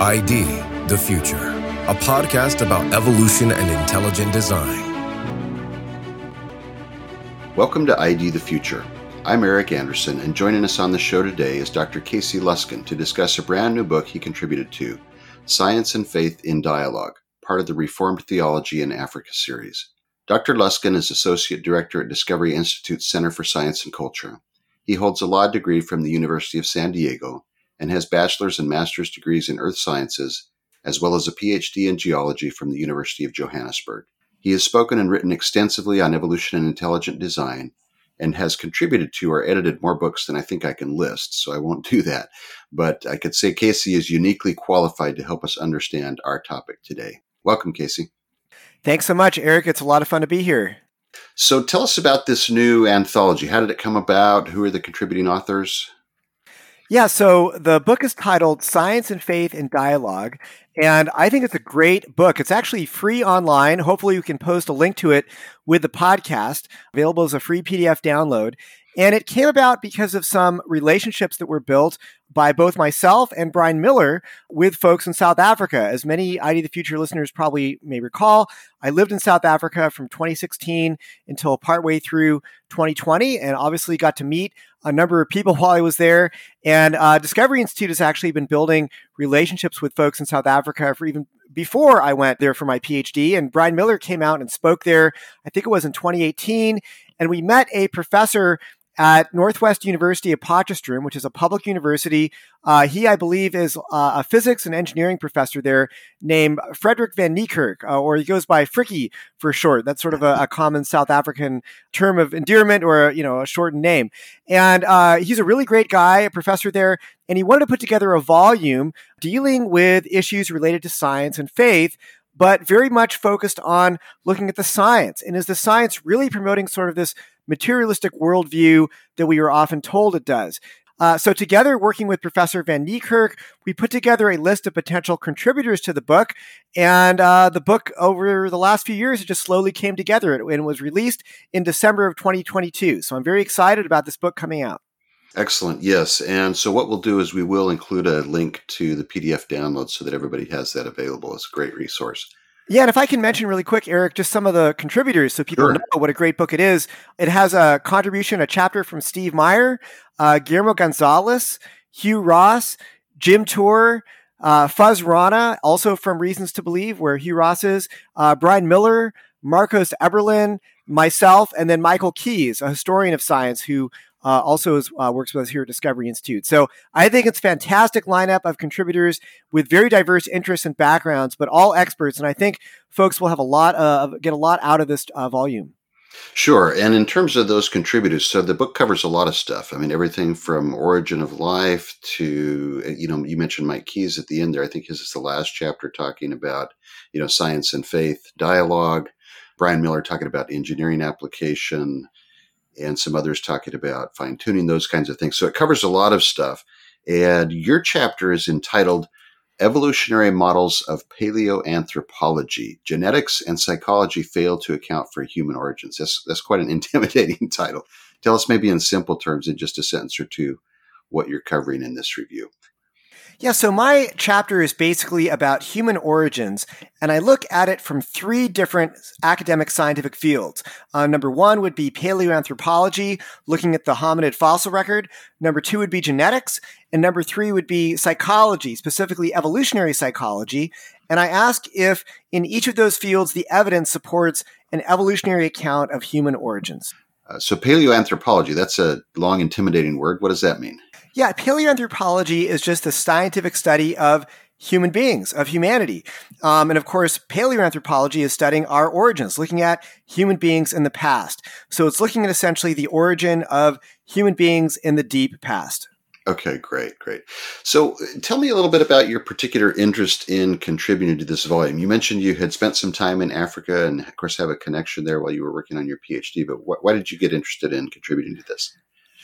ID the Future, a podcast about evolution and intelligent design. Welcome to ID the Future. I'm Eric Anderson, and joining us on the show today is Dr. Casey Luskin to discuss a brand new book he contributed to Science and Faith in Dialogue, part of the Reformed Theology in Africa series. Dr. Luskin is Associate Director at Discovery Institute's Center for Science and Culture. He holds a law degree from the University of San Diego and has bachelor's and master's degrees in earth sciences, as well as a PhD in geology from the University of Johannesburg. He has spoken and written extensively on evolution and intelligent design and has contributed to or edited more books than I think I can list, so I won't do that. But I could say Casey is uniquely qualified to help us understand our topic today. Welcome, Casey. Thanks so much, Eric. It's a lot of fun to be here. So tell us about this new anthology. How did it come about? Who are the contributing authors? Yeah, so the book is titled Science and Faith in Dialogue, and I think it's a great book. It's actually free online. Hopefully, you can post a link to it with the podcast, available as a free PDF download. And it came about because of some relationships that were built by both myself and Brian Miller with folks in South Africa. As many ID the Future listeners probably may recall, I lived in South Africa from 2016 until partway through 2020, and obviously got to meet a number of people while I was there. And uh, Discovery Institute has actually been building relationships with folks in South Africa for even before I went there for my PhD. And Brian Miller came out and spoke there, I think it was in 2018. And we met a professor at Northwest University of Potchefstroom, which is a public university. Uh, he, I believe, is uh, a physics and engineering professor there named Frederick Van Niekerk, uh, or he goes by Frikkie for short. That's sort of a, a, common South African term of endearment or, you know, a shortened name. And uh, he's a really great guy, a professor there, and he wanted to put together a volume dealing with issues related to science and faith but very much focused on looking at the science. And is the science really promoting sort of this materialistic worldview that we are often told it does? Uh, so, together, working with Professor Van Niekerk, we put together a list of potential contributors to the book. And uh, the book, over the last few years, it just slowly came together and was released in December of 2022. So, I'm very excited about this book coming out. Excellent. Yes. And so what we'll do is we will include a link to the PDF download so that everybody has that available. It's a great resource. Yeah, and if I can mention really quick, Eric, just some of the contributors so people sure. know what a great book it is. It has a contribution, a chapter from Steve Meyer, uh, Guillermo Gonzalez, Hugh Ross, Jim Tour, uh, Fuz Rana, also from Reasons to Believe, where Hugh Ross is, uh, Brian Miller, Marcos Eberlin, myself, and then Michael Keas, a historian of science who uh, also is, uh, works with us here at Discovery Institute. So I think it's a fantastic lineup of contributors with very diverse interests and backgrounds, but all experts. And I think folks will have a lot of get a lot out of this uh, volume. Sure. And in terms of those contributors, so the book covers a lot of stuff. I mean, everything from origin of life to, you know, you mentioned Mike Keas at the end there. I think his is the last chapter talking about, you know, science and faith dialogue. Brian Miller talking about engineering application, and some others talking about fine tuning, those kinds of things. So it covers a lot of stuff. And your chapter is entitled Evolutionary Models of Paleoanthropology Genetics and Psychology Fail to Account for Human Origins. That's, that's quite an intimidating title. Tell us, maybe in simple terms, in just a sentence or two, what you're covering in this review. Yeah, so my chapter is basically about human origins, and I look at it from three different academic scientific fields. Uh, number one would be paleoanthropology, looking at the hominid fossil record. Number two would be genetics, and number three would be psychology, specifically evolutionary psychology. And I ask if in each of those fields the evidence supports an evolutionary account of human origins. Uh, so, paleoanthropology, that's a long, intimidating word. What does that mean? Yeah, paleoanthropology is just the scientific study of human beings, of humanity. Um, and of course, paleoanthropology is studying our origins, looking at human beings in the past. So it's looking at essentially the origin of human beings in the deep past. Okay, great, great. So tell me a little bit about your particular interest in contributing to this volume. You mentioned you had spent some time in Africa and, of course, have a connection there while you were working on your PhD, but wh- why did you get interested in contributing to this?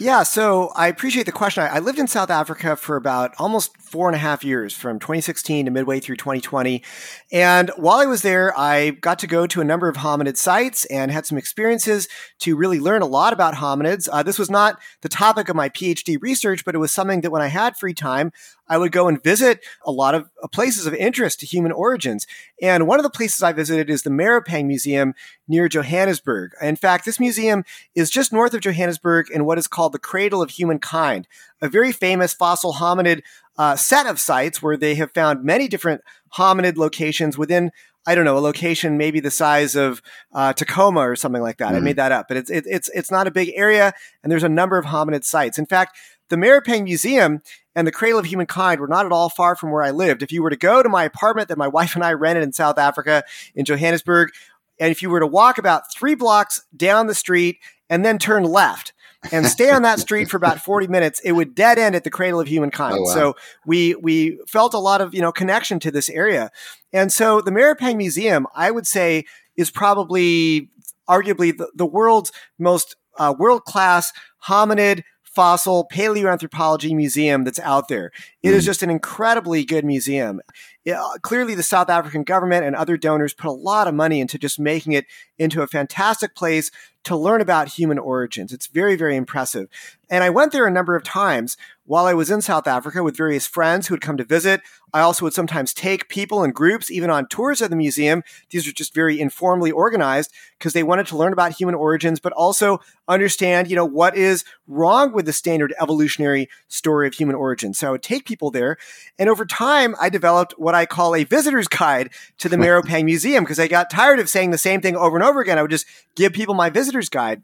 Yeah, so I appreciate the question. I lived in South Africa for about almost four and a half years, from 2016 to midway through 2020. And while I was there, I got to go to a number of hominid sites and had some experiences to really learn a lot about hominids. Uh, this was not the topic of my PhD research, but it was something that when I had free time, I would go and visit a lot of uh, places of interest to human origins. And one of the places I visited is the Maropeng Museum near Johannesburg. In fact, this museum is just north of Johannesburg in what is called the Cradle of Humankind, a very famous fossil hominid uh, set of sites where they have found many different hominid locations within I don't know, a location maybe the size of uh, Tacoma or something like that. Mm-hmm. I made that up, but it's it, it's it's not a big area, and there's a number of hominid sites. In fact, the Maropeng Museum and the Cradle of Humankind were not at all far from where I lived. If you were to go to my apartment that my wife and I rented in South Africa in Johannesburg, and if you were to walk about three blocks down the street and then turn left and stay on that street for about 40 minutes, it would dead end at the Cradle of Humankind. Oh, wow. So we we felt a lot of you know connection to this area, and so the Maropeng Museum, I would say, is probably arguably the, the world's most uh, world class hominid fossil paleoanthropology museum that's out there. It mm. is just an incredibly good museum. Uh, clearly, the South African government and other donors put a lot of money into just making it into a fantastic place to learn about human origins. It's very, very impressive. And I went there a number of times while I was in South Africa with various friends who would come to visit. I also would sometimes take people in groups, even on tours of the museum. These are just very informally organized because they wanted to learn about human origins, but also understand, you know, what is wrong with the standard evolutionary story of human origins. So I would take people there. And over time, I developed what I call a visitor's guide to the Maropeng Museum because I got tired of saying the same thing over and over again. I would just give people my visitor's guide.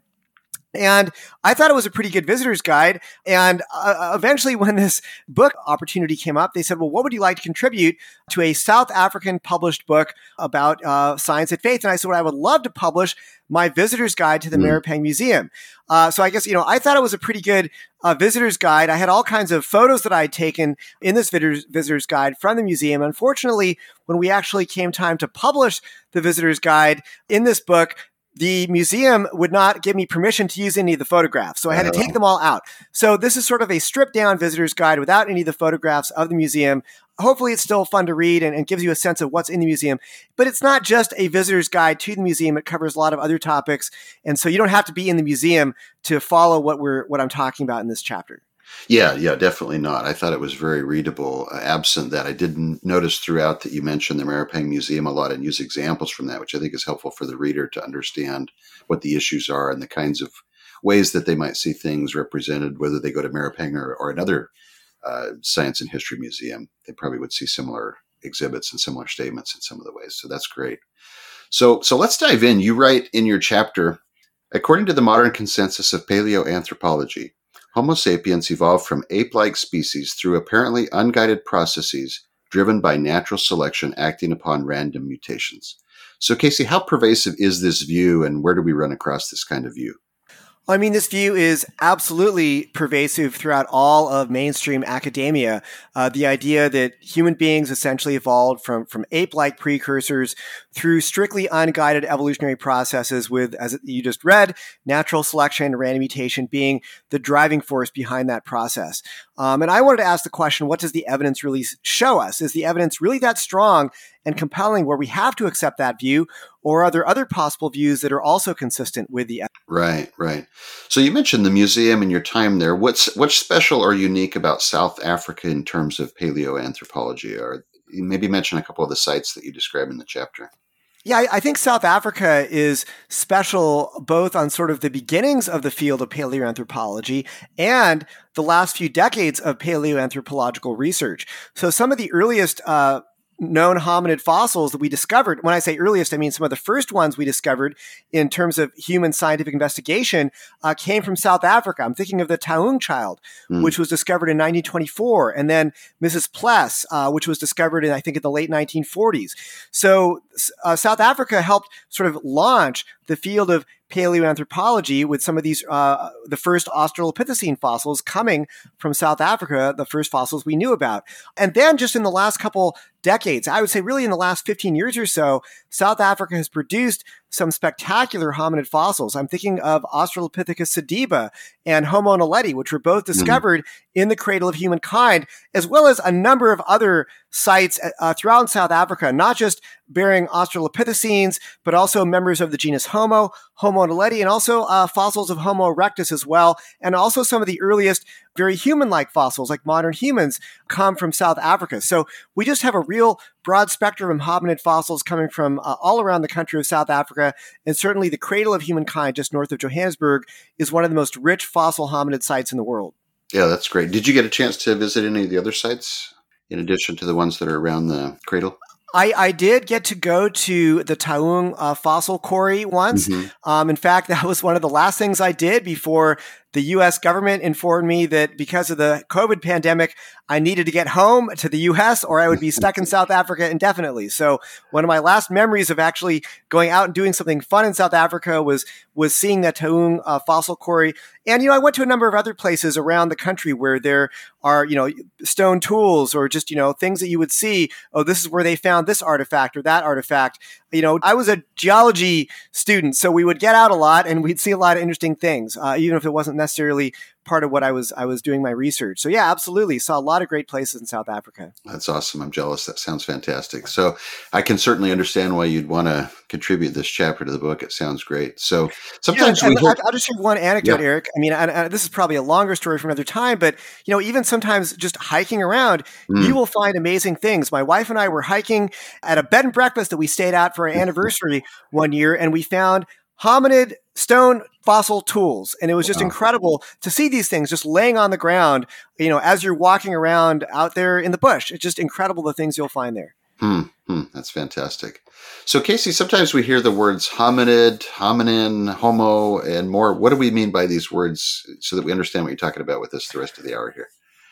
And I thought it was a pretty good visitor's guide. And uh, eventually, when this book opportunity came up, they said, Well, what would you like to contribute to a South African published book about uh, science and faith? And I said, Well, I would love to publish my visitor's guide to the mm. Maropeng Museum. Uh, so I guess, you know, I thought it was a pretty good uh, visitor's guide. I had all kinds of photos that I had taken in this visitor's, visitor's guide from the museum. Unfortunately, when we actually came time to publish the visitor's guide in this book, the museum would not give me permission to use any of the photographs. So I had to take oh. them all out. So this is sort of a stripped down visitor's guide without any of the photographs of the museum. Hopefully, it's still fun to read and, and, gives you a sense of what's in the museum. But it's not just a visitor's guide to the museum. It covers a lot of other topics. And so you don't have to be in the museum to follow what we're what I'm talking about in this chapter. Yeah, yeah, definitely not. I thought it was very readable. Uh, absent that, I didn't notice throughout that you mentioned the Maropeng Museum a lot and use examples from that, which I think is helpful for the reader to understand what the issues are and the kinds of ways that they might see things represented, whether they go to Maropeng or, or another uh, science and history museum. They probably would see similar exhibits and similar statements in some of the ways. So that's great. So, so let's dive in. You write in your chapter, according to the modern consensus of paleoanthropology, Homo sapiens evolved from ape like species through apparently unguided processes driven by natural selection acting upon random mutations. So, Casey, how pervasive is this view and where do we run across this kind of view? I mean, this view is absolutely pervasive throughout all of mainstream academia. Uh, the idea that human beings essentially evolved from, from ape like precursors through strictly unguided evolutionary processes, with, as you just read, natural selection and random mutation being the driving force behind that process. Um, and I wanted to ask the question what does the evidence really show us? Is the evidence really that strong and compelling where we have to accept that view? Or are there other possible views that are also consistent with the? Right, right. So you mentioned the museum and your time there. What's what's special or unique about South Africa in terms of paleoanthropology? Or maybe mention a couple of the sites that you describe in the chapter. Yeah, I think South Africa is special both on sort of the beginnings of the field of paleoanthropology and the last few decades of paleoanthropological research. So some of the earliest uh, known hominid fossils that we discovered. When I say earliest, I mean some of the first ones we discovered in terms of human scientific investigation uh, came from South Africa. I'm thinking of the Taung child, mm. which was discovered in 1924, and then Mrs. Ples, uh, which was discovered in, I think, in the late 1940s. So uh, South Africa helped sort of launch the field of paleoanthropology with some of these, uh, the first Australopithecine fossils coming from South Africa, the first fossils we knew about. And then just in the last couple decades, I would say really in the last 15 years or so, South Africa has produced some spectacular hominid fossils. I'm thinking of Australopithecus sediba and Homo naledi, which were both mm-hmm. discovered mm-hmm. in the cradle of humankind, as well as a number of other sites uh, throughout South Africa, not just bearing Australopithecines, but also members of the genus Homo, Homo naledi, and also uh, fossils of Homo erectus as well, and also some of the earliest very human-like fossils, like modern humans, come from South Africa. So we just have a real broad spectrum of hominid fossils coming from uh, all around the country of South Africa, and certainly the cradle of humankind, just north of Johannesburg, is one of the most rich fossil hominid sites in the world. Yeah, that's great. Did you get a chance to visit any of the other sites in addition to the ones that are around the cradle? I, I did get to go to the Taung uh, fossil quarry once. Mm-hmm. Um, in fact, that was one of the last things I did before the US government informed me that because of the COVID pandemic, I needed to get home to the US or I would be stuck in South Africa indefinitely. So one of my last memories of actually going out and doing something fun in South Africa was was seeing that Taung uh, fossil quarry. And you know, I went to a number of other places around the country where there are, you know, stone tools or just, you know, things that you would see, oh, this is where they found this artifact or that artifact. You know, I was a geology student, so we would get out a lot and we'd see a lot of interesting things, uh, even if it wasn't necessarily part of what I was I was doing my research. So yeah, absolutely, saw a lot of great places in South Africa. That's awesome. I'm jealous. That sounds fantastic. So I can certainly understand why you'd want to contribute this chapter to the book. It sounds great. So sometimes yeah, we hear- I'll just share one anecdote, yeah. Eric. I mean, I, I, this is probably a longer story from another time, but you know, even sometimes just hiking around, mm. you will find amazing things. My wife and I were hiking at a bed and breakfast that we stayed at for our anniversary one year, and we found hominid stone fossil tools. And it was just wow. incredible to see these things just laying on the ground, you know, as you're walking around out there in the bush. It's just incredible the things you'll find there. Hmm, hmm, that's fantastic. So, Casey, sometimes we hear the words hominid, hominin, homo, and more. What do we mean by these words so that we understand what you're talking about with us the rest of the hour here?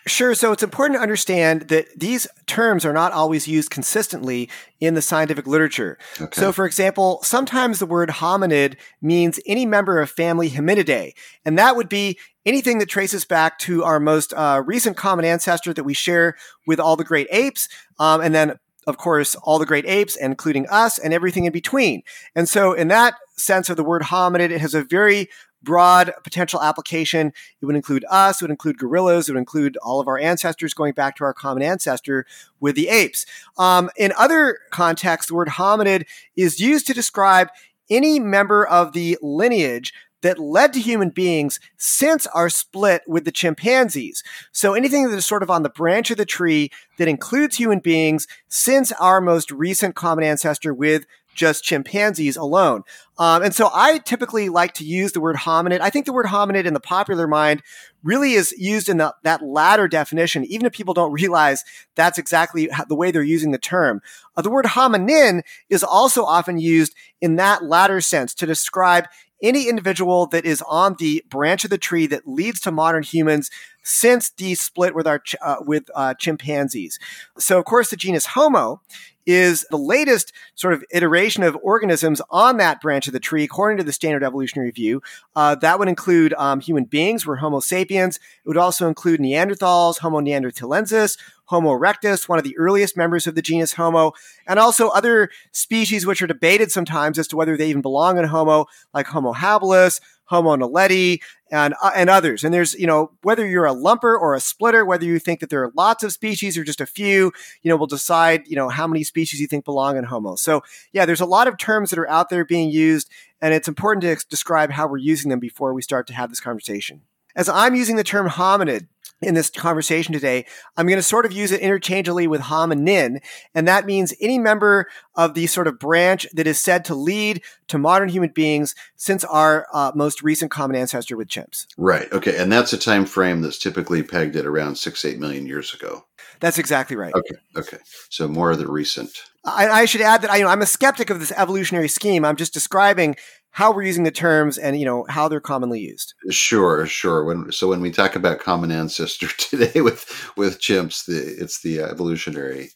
Sure. So it's important to understand that these terms are not always used consistently in the scientific literature. Okay. So, for example, sometimes the word hominid means any member of family Hominidae, and that would be anything that traces back to our most uh, recent common ancestor that we share with all the great apes, um, and then of course, all the great apes, including us, and everything in between. And so, in that sense of the word hominid, it has a very broad potential application. It would include us, it would include gorillas, it would include all of our ancestors going back to our common ancestor with the apes. Um, in other contexts, the word hominid is used to describe any member of the lineage that led to human beings since our split with the chimpanzees. So anything that is sort of on the branch of the tree that includes human beings since our most recent common ancestor with just chimpanzees alone. Um, and so I typically like to use the word hominid. I think the word hominid in the popular mind really is used in the, that latter definition, even if people don't realize that's exactly the way they're using the term. Uh, the word hominin is also often used in that latter sense to describe any individual that is on the branch of the tree that leads to modern humans since the split with our uh, with uh, chimpanzees. So, of course, the genus Homo is the latest sort of iteration of organisms on that branch of the tree, according to the standard evolutionary view. Uh, that would include um, human beings, we're Homo sapiens. It would also include Neanderthals, Homo neanderthalensis, Homo erectus, one of the earliest members of the genus Homo, and also other species which are debated sometimes as to whether they even belong in Homo, like Homo habilis, Homo naledi, and uh, and others. And there's you know whether you're a lumper or a splitter, whether you think that there are lots of species or just a few, you know, will decide you know how many species you think belong in Homo. So yeah, there's a lot of terms that are out there being used, and it's important to describe how we're using them before we start to have this conversation. As I'm using the term hominid, in this conversation today, I'm going to sort of use it interchangeably with hominin, and that means any member of the sort of branch that is said to lead to modern human beings since our uh, most recent common ancestor with chimps. Right. Okay, and that's a time frame that's typically pegged at around six eight million years ago. That's exactly right. Okay. Okay. So more of the recent. I, I should add that I, you know, I'm a skeptic of this evolutionary scheme. I'm just describing how we're using the terms and you know how they're commonly used. Sure, sure. When so when we talk about common ancestor today with with chimps, the it's the evolutionary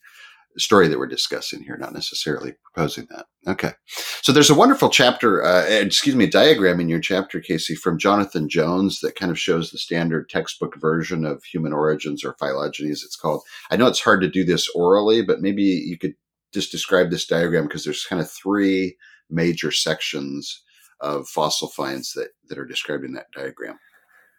story that we're discussing here, not necessarily proposing that. Okay. So there's a wonderful chapter, uh, excuse me, diagram in your chapter, Casey, from Jonathan Jones that kind of shows the standard textbook version of human origins or phylogeny, as it's called. I know it's hard to do this orally, but maybe you could just describe this diagram because there's kind of three major sections of fossil finds that, that are described in that diagram.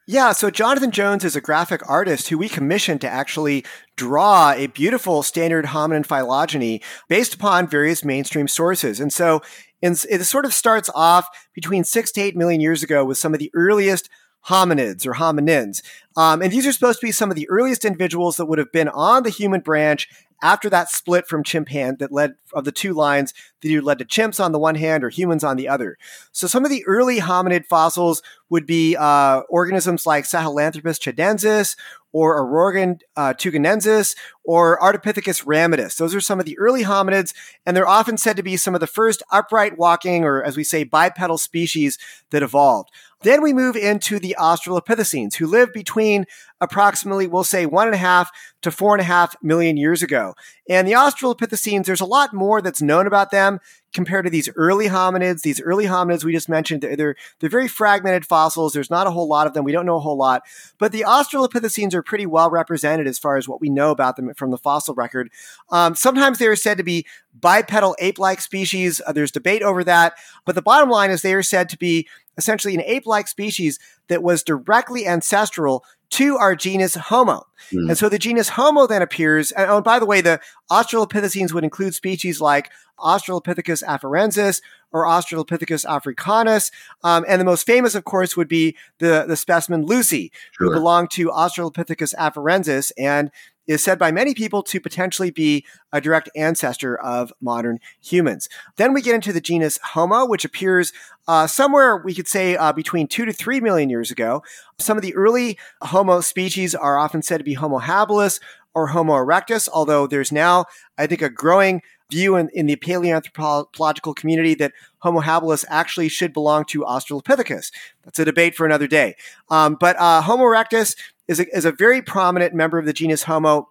Yeah, so Jonathan Jones is a graphic artist who we commissioned to actually draw a beautiful standard hominin phylogeny based upon various mainstream sources. And so it sort of starts off between six to eight million years ago with some of the earliest hominids or hominins. Um, and these are supposed to be some of the earliest individuals that would have been on the human branch after that split from chimpan that led of the two lines that either led to chimps on the one hand or humans on the other. So some of the early hominid fossils would be uh, organisms like Sahelanthropus tchadensis or Orrorin uh, tugenensis or Ardipithecus ramidus. Those are some of the early hominids, and they're often said to be some of the first upright walking, or as we say, bipedal species that evolved. Then we move into the Australopithecines, who lived between approximately, we'll say, one and a half to four and a half million years ago. And the Australopithecines, there's a lot more that's known about them compared to these early hominids. These early hominids we just mentioned, they're, they're, they're very fragmented fossils. There's not a whole lot of them. We don't know a whole lot. But the Australopithecines are pretty well represented as far as what we know about them from the fossil record. Um, sometimes they are said to be bipedal ape-like species. Uh, there's debate over that. But the bottom line is they are said to be essentially an ape like species that was directly ancestral to our genus Homo. Mm. And so the genus Homo then appears. And, oh, and by the way, the Australopithecines would include species like Australopithecus afarensis or Australopithecus africanus. Um, and the most famous, of course, would be the, the specimen Lucy, sure. who belonged to Australopithecus afarensis. And is said by many people to potentially be a direct ancestor of modern humans. Then we get into the genus Homo, which appears uh, somewhere we could say uh, between two to three million years ago. Some of the early Homo species are often said to be Homo habilis or Homo erectus, although there's now, I think, a growing view in, in the paleoanthropological community that Homo habilis actually should belong to Australopithecus. That's a debate for another day. Um, but uh, Homo erectus is a, is a very prominent member of the genus Homo.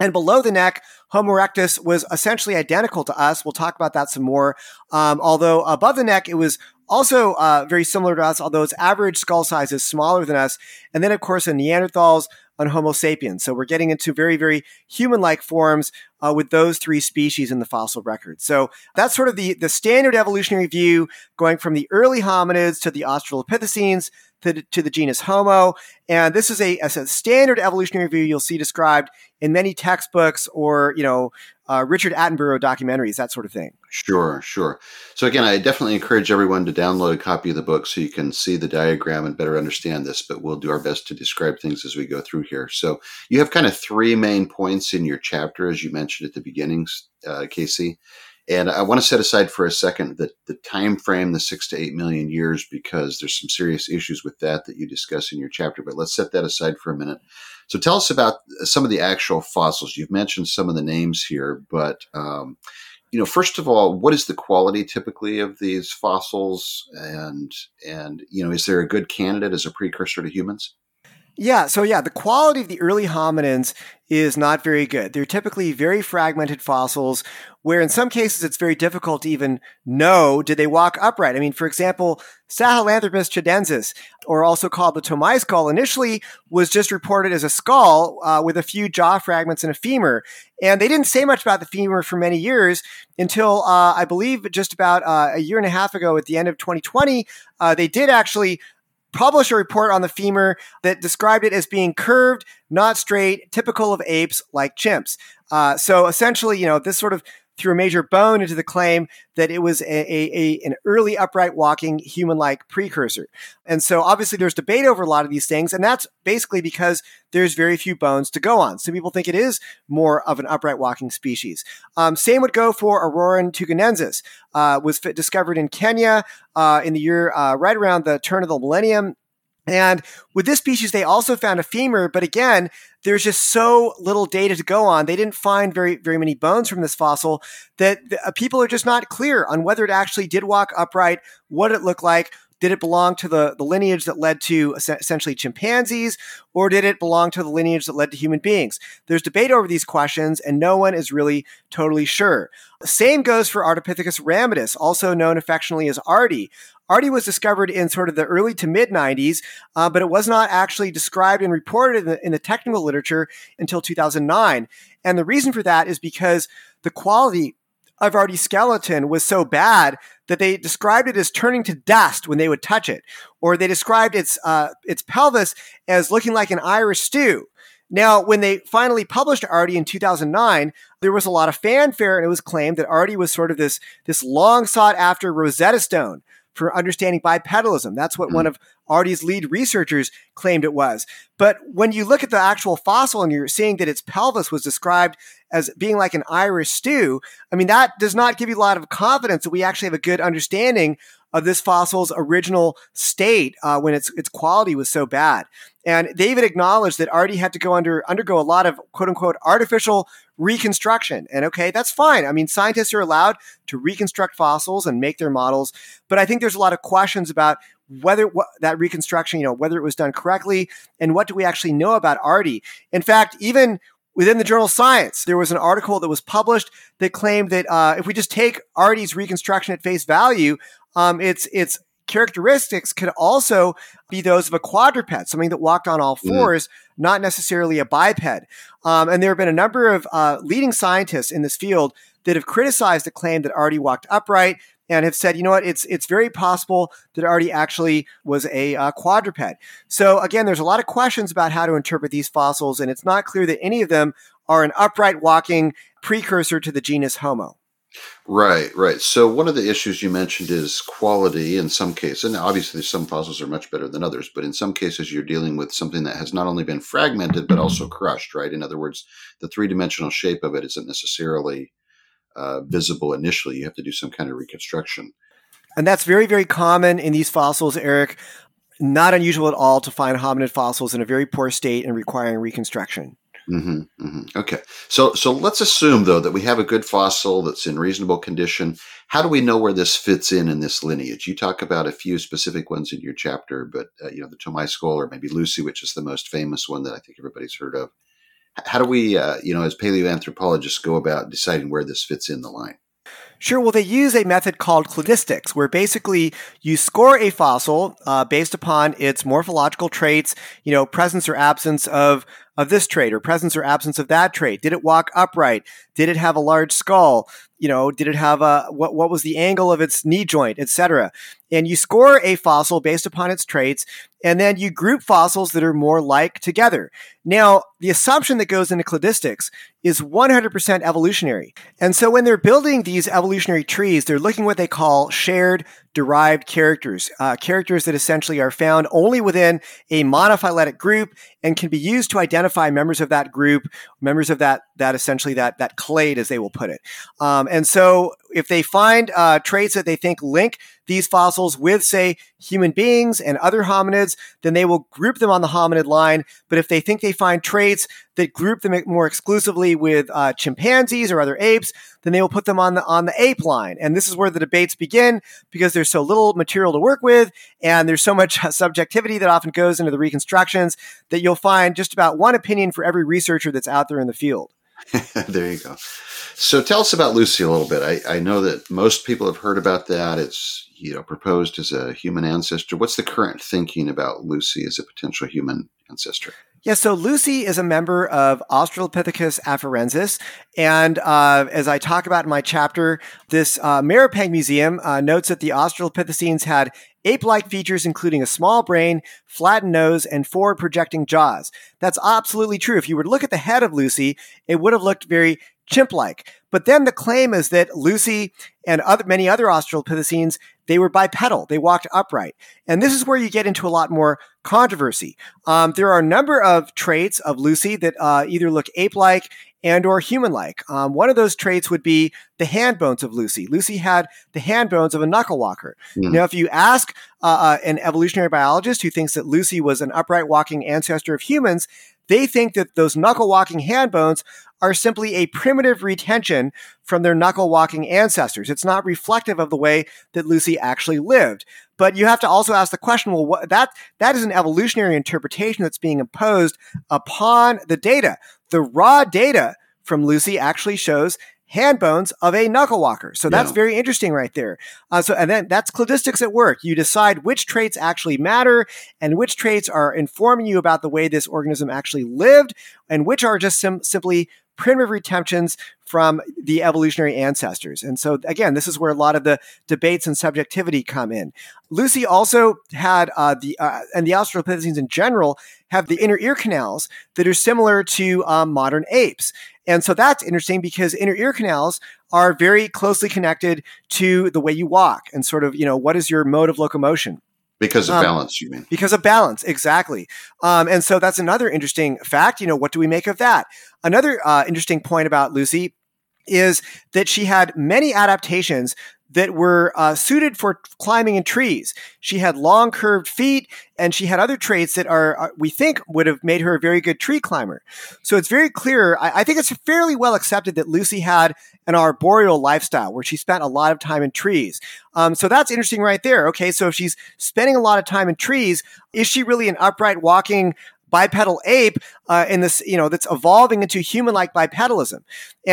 And below the neck, Homo erectus was essentially identical to us. We'll talk about that some more. Um, although above the neck, it was also uh, very similar to us, although its average skull size is smaller than us. And then, of course, in Neanderthals, on Homo sapiens. So we're getting into very, very human-like forms uh, with those three species in the fossil record. So that's sort of the, the standard evolutionary view going from the early hominids to the Australopithecines to the, to the genus Homo. And this is a, a, standard evolutionary view you'll see described in many textbooks or, you know, uh, Richard Attenborough documentaries, that sort of thing. Sure, sure. So again, I definitely encourage everyone to download a copy of the book so you can see the diagram and better understand this. But we'll do our best to describe things as we go through here. So you have kind of three main points in your chapter, as you mentioned at the beginnings, uh, Casey. And I want to set aside for a second the, the time frame, the six to eight million years, because there's some serious issues with that that you discuss in your chapter. But let's set that aside for a minute. So tell us about some of the actual fossils. You've mentioned some of the names here, but um, you know, first of all, what is the quality typically of these fossils, and and you know, is there a good candidate as a precursor to humans? Yeah, so yeah, the quality of the early hominins is not very good. They're typically very fragmented fossils where in some cases it's very difficult to even know did they walk upright. I mean, for example, Sahelanthropus tchadensis, or also called the Toumai skull, initially was just reported as a skull uh, with a few jaw fragments and a femur. And they didn't say much about the femur for many years until uh, I believe just about uh, a year and a half ago at the end of 2020, uh, they did actually published a report on the femur that described it as being curved, not straight, typical of apes like chimps. Uh, so essentially, you know, this sort of threw a major bone into the claim that it was a, a, a an early upright walking human like precursor. And so obviously there's debate over a lot of these things, and that's basically because there's very few bones to go on. Some people think it is more of an upright walking species. Um, same would go for Orrorin tugenensis, uh, was discovered in Kenya uh, in the year uh, right around the turn of the millennium and with this species, they also found a femur, but again, there's just so little data to go on. They didn't find very, very many bones from this fossil that uh, people are just not clear on whether it actually did walk upright, what it looked like, did it belong to the, the lineage that led to essentially chimpanzees, or did it belong to the lineage that led to human beings? There's debate over these questions, and no one is really totally sure. Same goes for Ardipithecus ramidus, also known affectionately as Artie. Artie was discovered in sort of the early to mid 90s, uh, but it was not actually described and reported in the, in the technical literature until 2009. And the reason for that is because the quality of Artie's skeleton was so bad that they described it as turning to dust when they would touch it, or they described its uh, its pelvis as looking like an Irish stew. Now, when they finally published Artie in 2009, there was a lot of fanfare, and it was claimed that Artie was sort of this this long sought after Rosetta Stone for understanding bipedalism. That's what mm. one of Artie's lead researchers claimed it was. But when you look at the actual fossil and you're seeing that its pelvis was described as being like an Irish stew, I mean, that does not give you a lot of confidence that we actually have a good understanding of this fossil's original state uh, when its its quality was so bad. And David acknowledged that Artie had to go under undergo a lot of quote unquote artificial reconstruction. And okay, that's fine. I mean, scientists are allowed to reconstruct fossils and make their models, but I think there's a lot of questions about whether what, that reconstruction, you know, whether it was done correctly and what do we actually know about Artie. In fact, even within the journal Science, there was an article that was published that claimed that uh, if we just take Artie's reconstruction at face value, um, its its characteristics could also be those of a quadruped, something that walked on all mm. fours, mm. not necessarily a biped. Um, and there have been a number of uh, leading scientists in this field that have criticized the claim that Artie walked upright and have said, you know what, it's it's very possible that Artie actually was a uh, quadruped. So again, there's a lot of questions about how to interpret these fossils, and it's not clear that any of them are an upright walking precursor to the genus Homo. Right, right. So one of the issues you mentioned is quality in some cases. And obviously some fossils are much better than others, but in some cases you're dealing with something that has not only been fragmented but also crushed, right? In other words, the three-dimensional shape of it isn't necessarily uh, visible initially. You have to do some kind of reconstruction. And that's very, very common in these fossils, Eric. Not unusual at all to find hominid fossils in a very poor state and requiring reconstruction. Mm-hmm, mm-hmm. Okay, so so let's assume though that we have a good fossil that's in reasonable condition. How do we know where this fits in in this lineage? You talk about a few specific ones in your chapter, but uh, you know the Toumai skull or maybe Lucy, which is the most famous one that I think everybody's heard of. How do we, uh, you know, as paleoanthropologists, go about deciding where this fits in the line? Sure. Well, they use a method called cladistics, where basically you score a fossil uh, based upon its morphological traits, you know, presence or absence of of this trait or presence or absence of that trait. Did it walk upright? Did it have a large skull? You know, did it have a what? What was the angle of its knee joint, etc. And you score a fossil based upon its traits, and then you group fossils that are more like together. Now, the assumption that goes into cladistics is 100% evolutionary. And so when they're building these evolutionary trees, they're looking what they call shared derived characters, uh, characters that essentially are found only within a monophyletic group and can be used to identify members of that group, members of that that essentially that that clade, as they will put it. Um, and so, if they find uh, traits that they think link these fossils with, say, human beings and other hominids, then they will group them on the hominid line. But if they think they find traits that group them more exclusively with uh, chimpanzees or other apes, then they will put them on the on the ape line. And this is where the debates begin because there's so little material to work with, and there's so much subjectivity that often goes into the reconstructions that you'll find just about one opinion for every researcher that's out there in the field. there you go. So tell us about Lucy a little bit. I, I know that most people have heard about that. It's you know proposed as a human ancestor. What's the current thinking about Lucy as a potential human ancestor? Yeah, so Lucy is a member of Australopithecus afarensis. And uh, as I talk about in my chapter, this uh, Maropeng Museum uh, notes that the Australopithecines had ape like features, including a small brain, flattened nose, and forward projecting jaws. That's absolutely true. If you were to look at the head of Lucy, it would have looked very chimp like. But then the claim is that Lucy and other, many other Australopithecines, they were bipedal. They walked upright. And this is where you get into a lot more controversy. Um, there are a number of traits of Lucy that uh, either look ape-like and or human-like. Um, one of those traits would be the hand bones of Lucy. Lucy had the hand bones of a knuckle walker. Mm. Now, if you ask uh, uh, an evolutionary biologist who thinks that Lucy was an upright walking ancestor of humans, they think that those knuckle walking hand bones are simply a primitive retention from their knuckle walking ancestors. It's not reflective of the way that Lucy actually lived. But you have to also ask the question, well, what, that, that is an evolutionary interpretation that's being imposed upon the data. The raw data from Lucy actually shows hand bones of a knuckle walker. So that's yeah. very interesting right there. Uh, so, and then that's cladistics at work. You decide which traits actually matter and which traits are informing you about the way this organism actually lived and which are just sim- simply primitive retentions from the evolutionary ancestors. And so, again, this is where a lot of the debates and subjectivity come in. Lucy also had uh, the, uh, and the Australopithecines in general have the inner ear canals that are similar to um, modern apes. And so that's interesting because inner ear canals are very closely connected to the way you walk and sort of, you know, what is your mode of locomotion. Because of um, balance, you mean? Because of balance, exactly. Um, and so that's another interesting fact. You know, what do we make of that? Another uh, interesting point about Lucy is that she had many adaptations that were uh, suited for climbing in trees. She had long curved feet and she had other traits that are, uh, we think, would have made her a very good tree climber. So it's very clear. I, I think it's fairly well accepted that Lucy had an arboreal lifestyle where she spent a lot of time in trees. Um, so that's interesting right there. Okay, so if she's spending a lot of time in trees, is she really an upright walking bipedal ape uh, in this, you know, that's evolving into human-like bipedalism.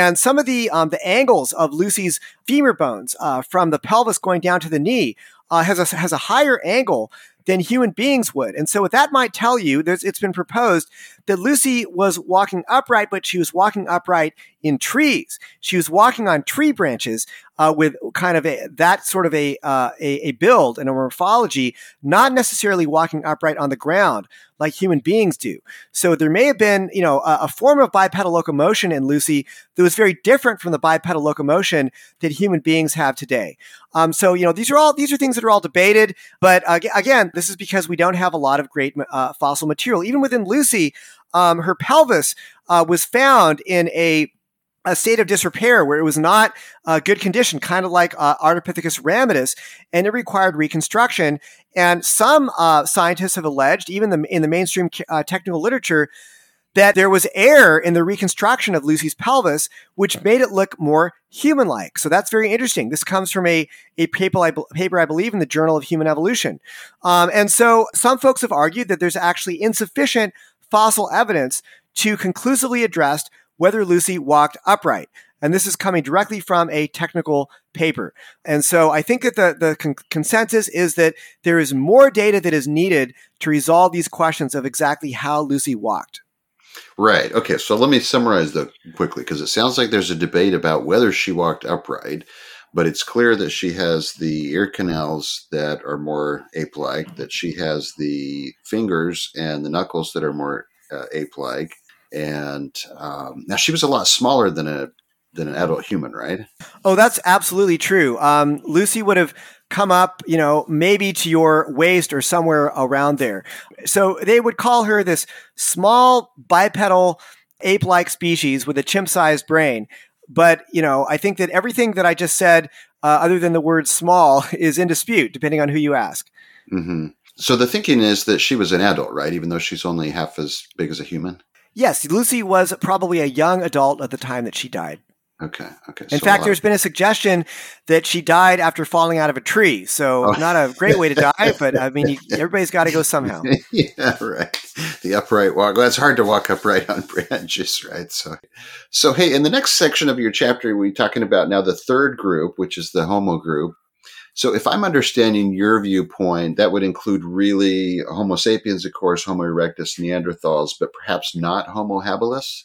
And some of the um, the angles of Lucy's femur bones uh, from the pelvis going down to the knee uh, has a has a higher angle than human beings would. And so what that might tell you, it's been proposed that Lucy was walking upright, but she was walking upright in trees. She was walking on tree branches uh, with kind of a, that sort of a, uh, a, a build and a morphology, not necessarily walking upright on the ground like human beings do. So there may have been, you know, a, a, form of bipedal locomotion in Lucy that was very different from the bipedal locomotion that human beings have today. Um, so you know, these are all these are things that are all debated. But uh, again, this is because we don't have a lot of great uh, fossil material. Even within Lucy, um, her pelvis uh, was found in a a state of disrepair where it was not a good condition, kind of like uh, Ardipithecus ramidus, and it required reconstruction. And some uh, scientists have alleged, even the, in the mainstream uh, technical literature, that there was error in the reconstruction of Lucy's pelvis, which made it look more human like. So that's very interesting. This comes from a, a paper, I, paper, I believe, in the Journal of Human Evolution. Um, and so some folks have argued that there's actually insufficient fossil evidence to conclusively address whether Lucy walked upright. And this is coming directly from a technical paper. And so I think that the, the con- consensus is that there is more data that is needed to resolve these questions of exactly how Lucy walked. Right. Okay. So let me summarize that quickly because it sounds like there's a debate about whether she walked upright, but it's clear that she has the ear canals that are more ape like, that she has the fingers and the knuckles that are more uh, ape like, and um, now she was a lot smaller than a than an adult human, right? Oh, that's absolutely true. Um, Lucy would have come up, you know, maybe to your waist or somewhere around there. So they would call her this small bipedal ape like species with a chimp sized brain. But, you know, I think that everything that I just said, uh, other than the word small, is in dispute, depending on who you ask. Mm-hmm. So the thinking is that she was an adult, right? Even though she's only half as big as a human? Yes, Lucy was probably a young adult at the time that she died. Okay. Okay. In so fact, there's been a suggestion that she died after falling out of a tree. So oh. not a great way to die, but I mean, everybody's got to go somehow. yeah, right. The upright walk. Well, it's hard to walk upright on branches, right? So, so hey, in the next section of your chapter, we're talking about now the third group, which is the Homo group. So, if I'm understanding your viewpoint, that would include really Homo sapiens, of course, Homo erectus, Neanderthals, but perhaps not Homo habilis?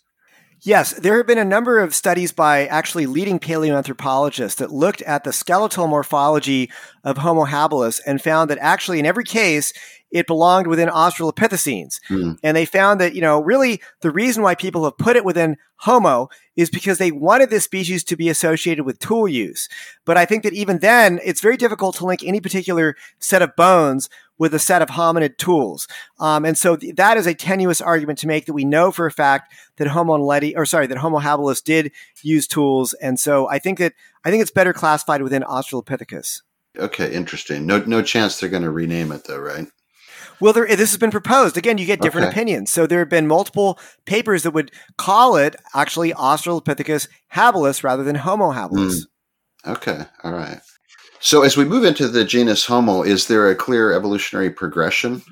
Yes, there have been a number of studies by actually leading paleoanthropologists that looked at the skeletal morphology of Homo habilis and found that actually, in every case, it belonged within Australopithecines. Mm. And they found that, you know, really the reason why people have put it within Homo is because they wanted this species to be associated with tool use. But I think that even then, it's very difficult to link any particular set of bones with a set of hominid tools. Um, and so th- that is a tenuous argument to make that we know for a fact that Homo naledi, or sorry, that Homo habilis did use tools. And so I think that I think it's better classified within Australopithecus. Okay, interesting. No, no chance they're going to rename it though, right? Well, there, this has been proposed. Again, you get different okay. opinions. So there have been multiple papers that would call it actually Australopithecus habilis rather than Homo habilis. Mm. Okay, all right. So as we move into the genus Homo, is there a clear evolutionary progression?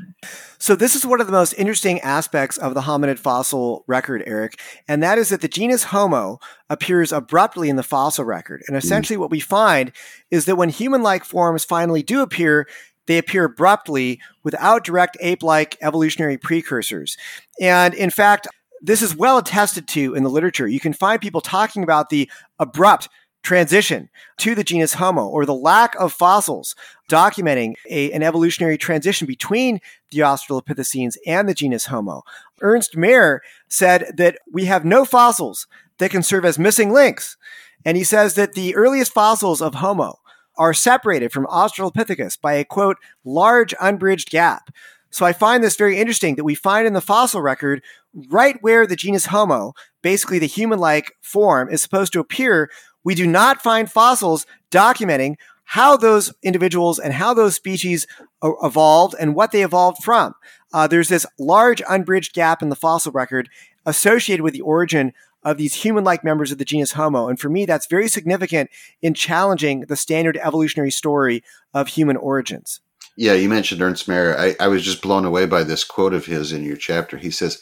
So this is one of the most interesting aspects of the hominid fossil record, Eric, and that is that the genus Homo appears abruptly in the fossil record. And essentially mm. what we find is that when human-like forms finally do appear, they appear abruptly without direct ape like evolutionary precursors. And in fact, this is well attested to in the literature. You can find people talking about the abrupt transition to the genus Homo or the lack of fossils documenting a, an evolutionary transition between the Australopithecines and the genus Homo. Ernst Mayr said that we have no fossils that can serve as missing links. And he says that the earliest fossils of Homo are separated from Australopithecus by a quote, large unbridged gap. So I find this very interesting that we find in the fossil record right where the genus Homo, basically the human like form, is supposed to appear. We do not find fossils documenting how those individuals and how those species evolved and what they evolved from. Uh, there's this large unbridged gap in the fossil record associated with the origin of these human like members of the genus Homo. And for me, that's very significant in challenging the standard evolutionary story of human origins. Yeah, you mentioned Ernst Mayr. I, I was just blown away by this quote of his in your chapter. He says,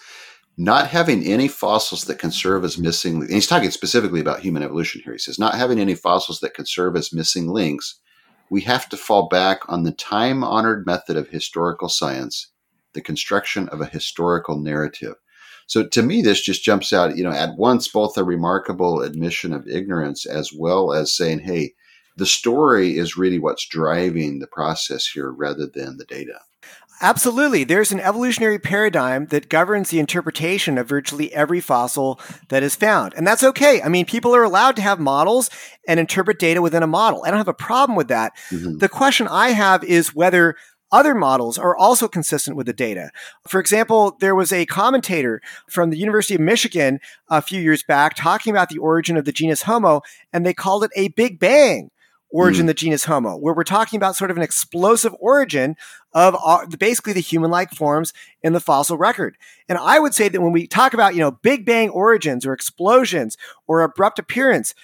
not having any fossils that can serve as missing and he's talking specifically about human evolution here he says not having any fossils that can serve as missing links we have to fall back on the time honored method of historical science the construction of a historical narrative so to me this just jumps out you know at once both a remarkable admission of ignorance as well as saying hey the story is really what's driving the process here rather than the data Absolutely. There's an evolutionary paradigm that governs the interpretation of virtually every fossil that is found. And that's okay. I mean, people are allowed to have models and interpret data within a model. I don't have a problem with that. Mm-hmm. The question I have is whether other models are also consistent with the data. For example, there was a commentator from the University of Michigan a few years back talking about the origin of the genus Homo, and they called it a Big Bang origin, mm. the genus Homo, where we're talking about sort of an explosive origin of basically the human-like forms in the fossil record. And I would say that when we talk about, you know, Big Bang origins or explosions or abrupt appearance,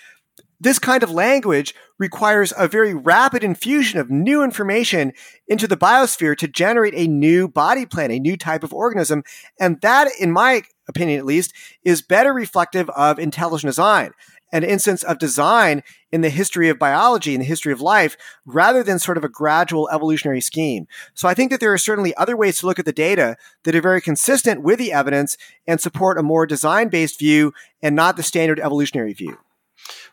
this kind of language requires a very rapid infusion of new information into the biosphere to generate a new body plan, a new type of organism. And that, in my opinion at least, is better reflective of intelligent design an instance of design in the history of biology, in the history of life, rather than sort of a gradual evolutionary scheme. So I think that there are certainly other ways to look at the data that are very consistent with the evidence and support a more design based view and not the standard evolutionary view.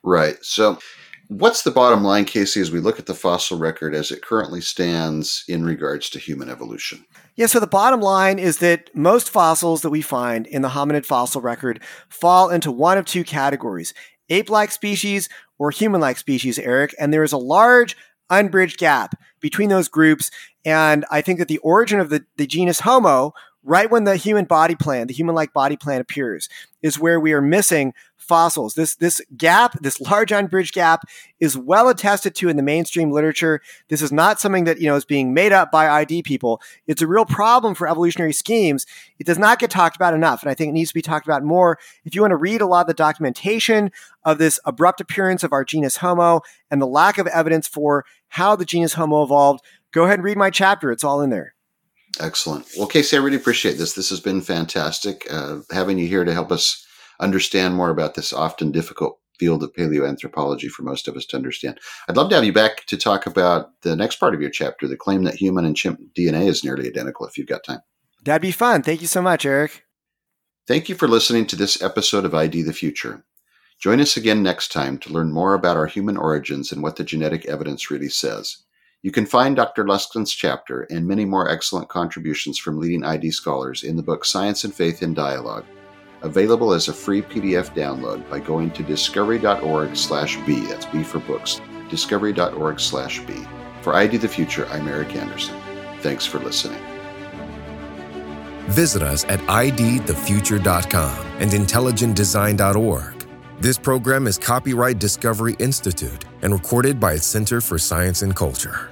Right. So What's the bottom line, Casey, as we look at the fossil record as it currently stands in regards to human evolution? Yeah, so the bottom line is that most fossils that we find in the hominid fossil record fall into one of two categories ape like species or human like species, Eric. And there is a large unbridged gap between those groups. And I think that the origin of the, the genus Homo, right when the human body plan, the human like body plan appears, is where we are missing fossils. This this gap, this large unbridged gap, is well attested to in the mainstream literature. This is not something that you know is being made up by ID people. It's a real problem for evolutionary schemes. It does not get talked about enough, and I think it needs to be talked about more. If you want to read a lot of the documentation of this abrupt appearance of our genus Homo and the lack of evidence for how the genus Homo evolved, go ahead and read my chapter. It's all in there. Excellent. Well, Casey, I really appreciate this. This has been fantastic. Uh, having you here to help us understand more about this often difficult field of paleoanthropology for most of us to understand. I'd love to have you back to talk about the next part of your chapter, the claim that human and chimp DNA is nearly identical, if you've got time. That'd be fun. Thank you so much, Eric. Thank you for listening to this episode of ID the Future. Join us again next time to learn more about our human origins and what the genetic evidence really says. You can find Dr. Luskin's chapter and many more excellent contributions from leading ID scholars in the book Science and Faith in Dialogue available as a free PDF download by going to discovery.org slash B. That's B for books. Discovery.org slash B. For ID the Future, I'm Eric Anderson. Thanks for listening. Visit us at idthefuture.com and intelligentdesign.org. This program is copyright Discovery Institute and recorded by its Center for Science and Culture.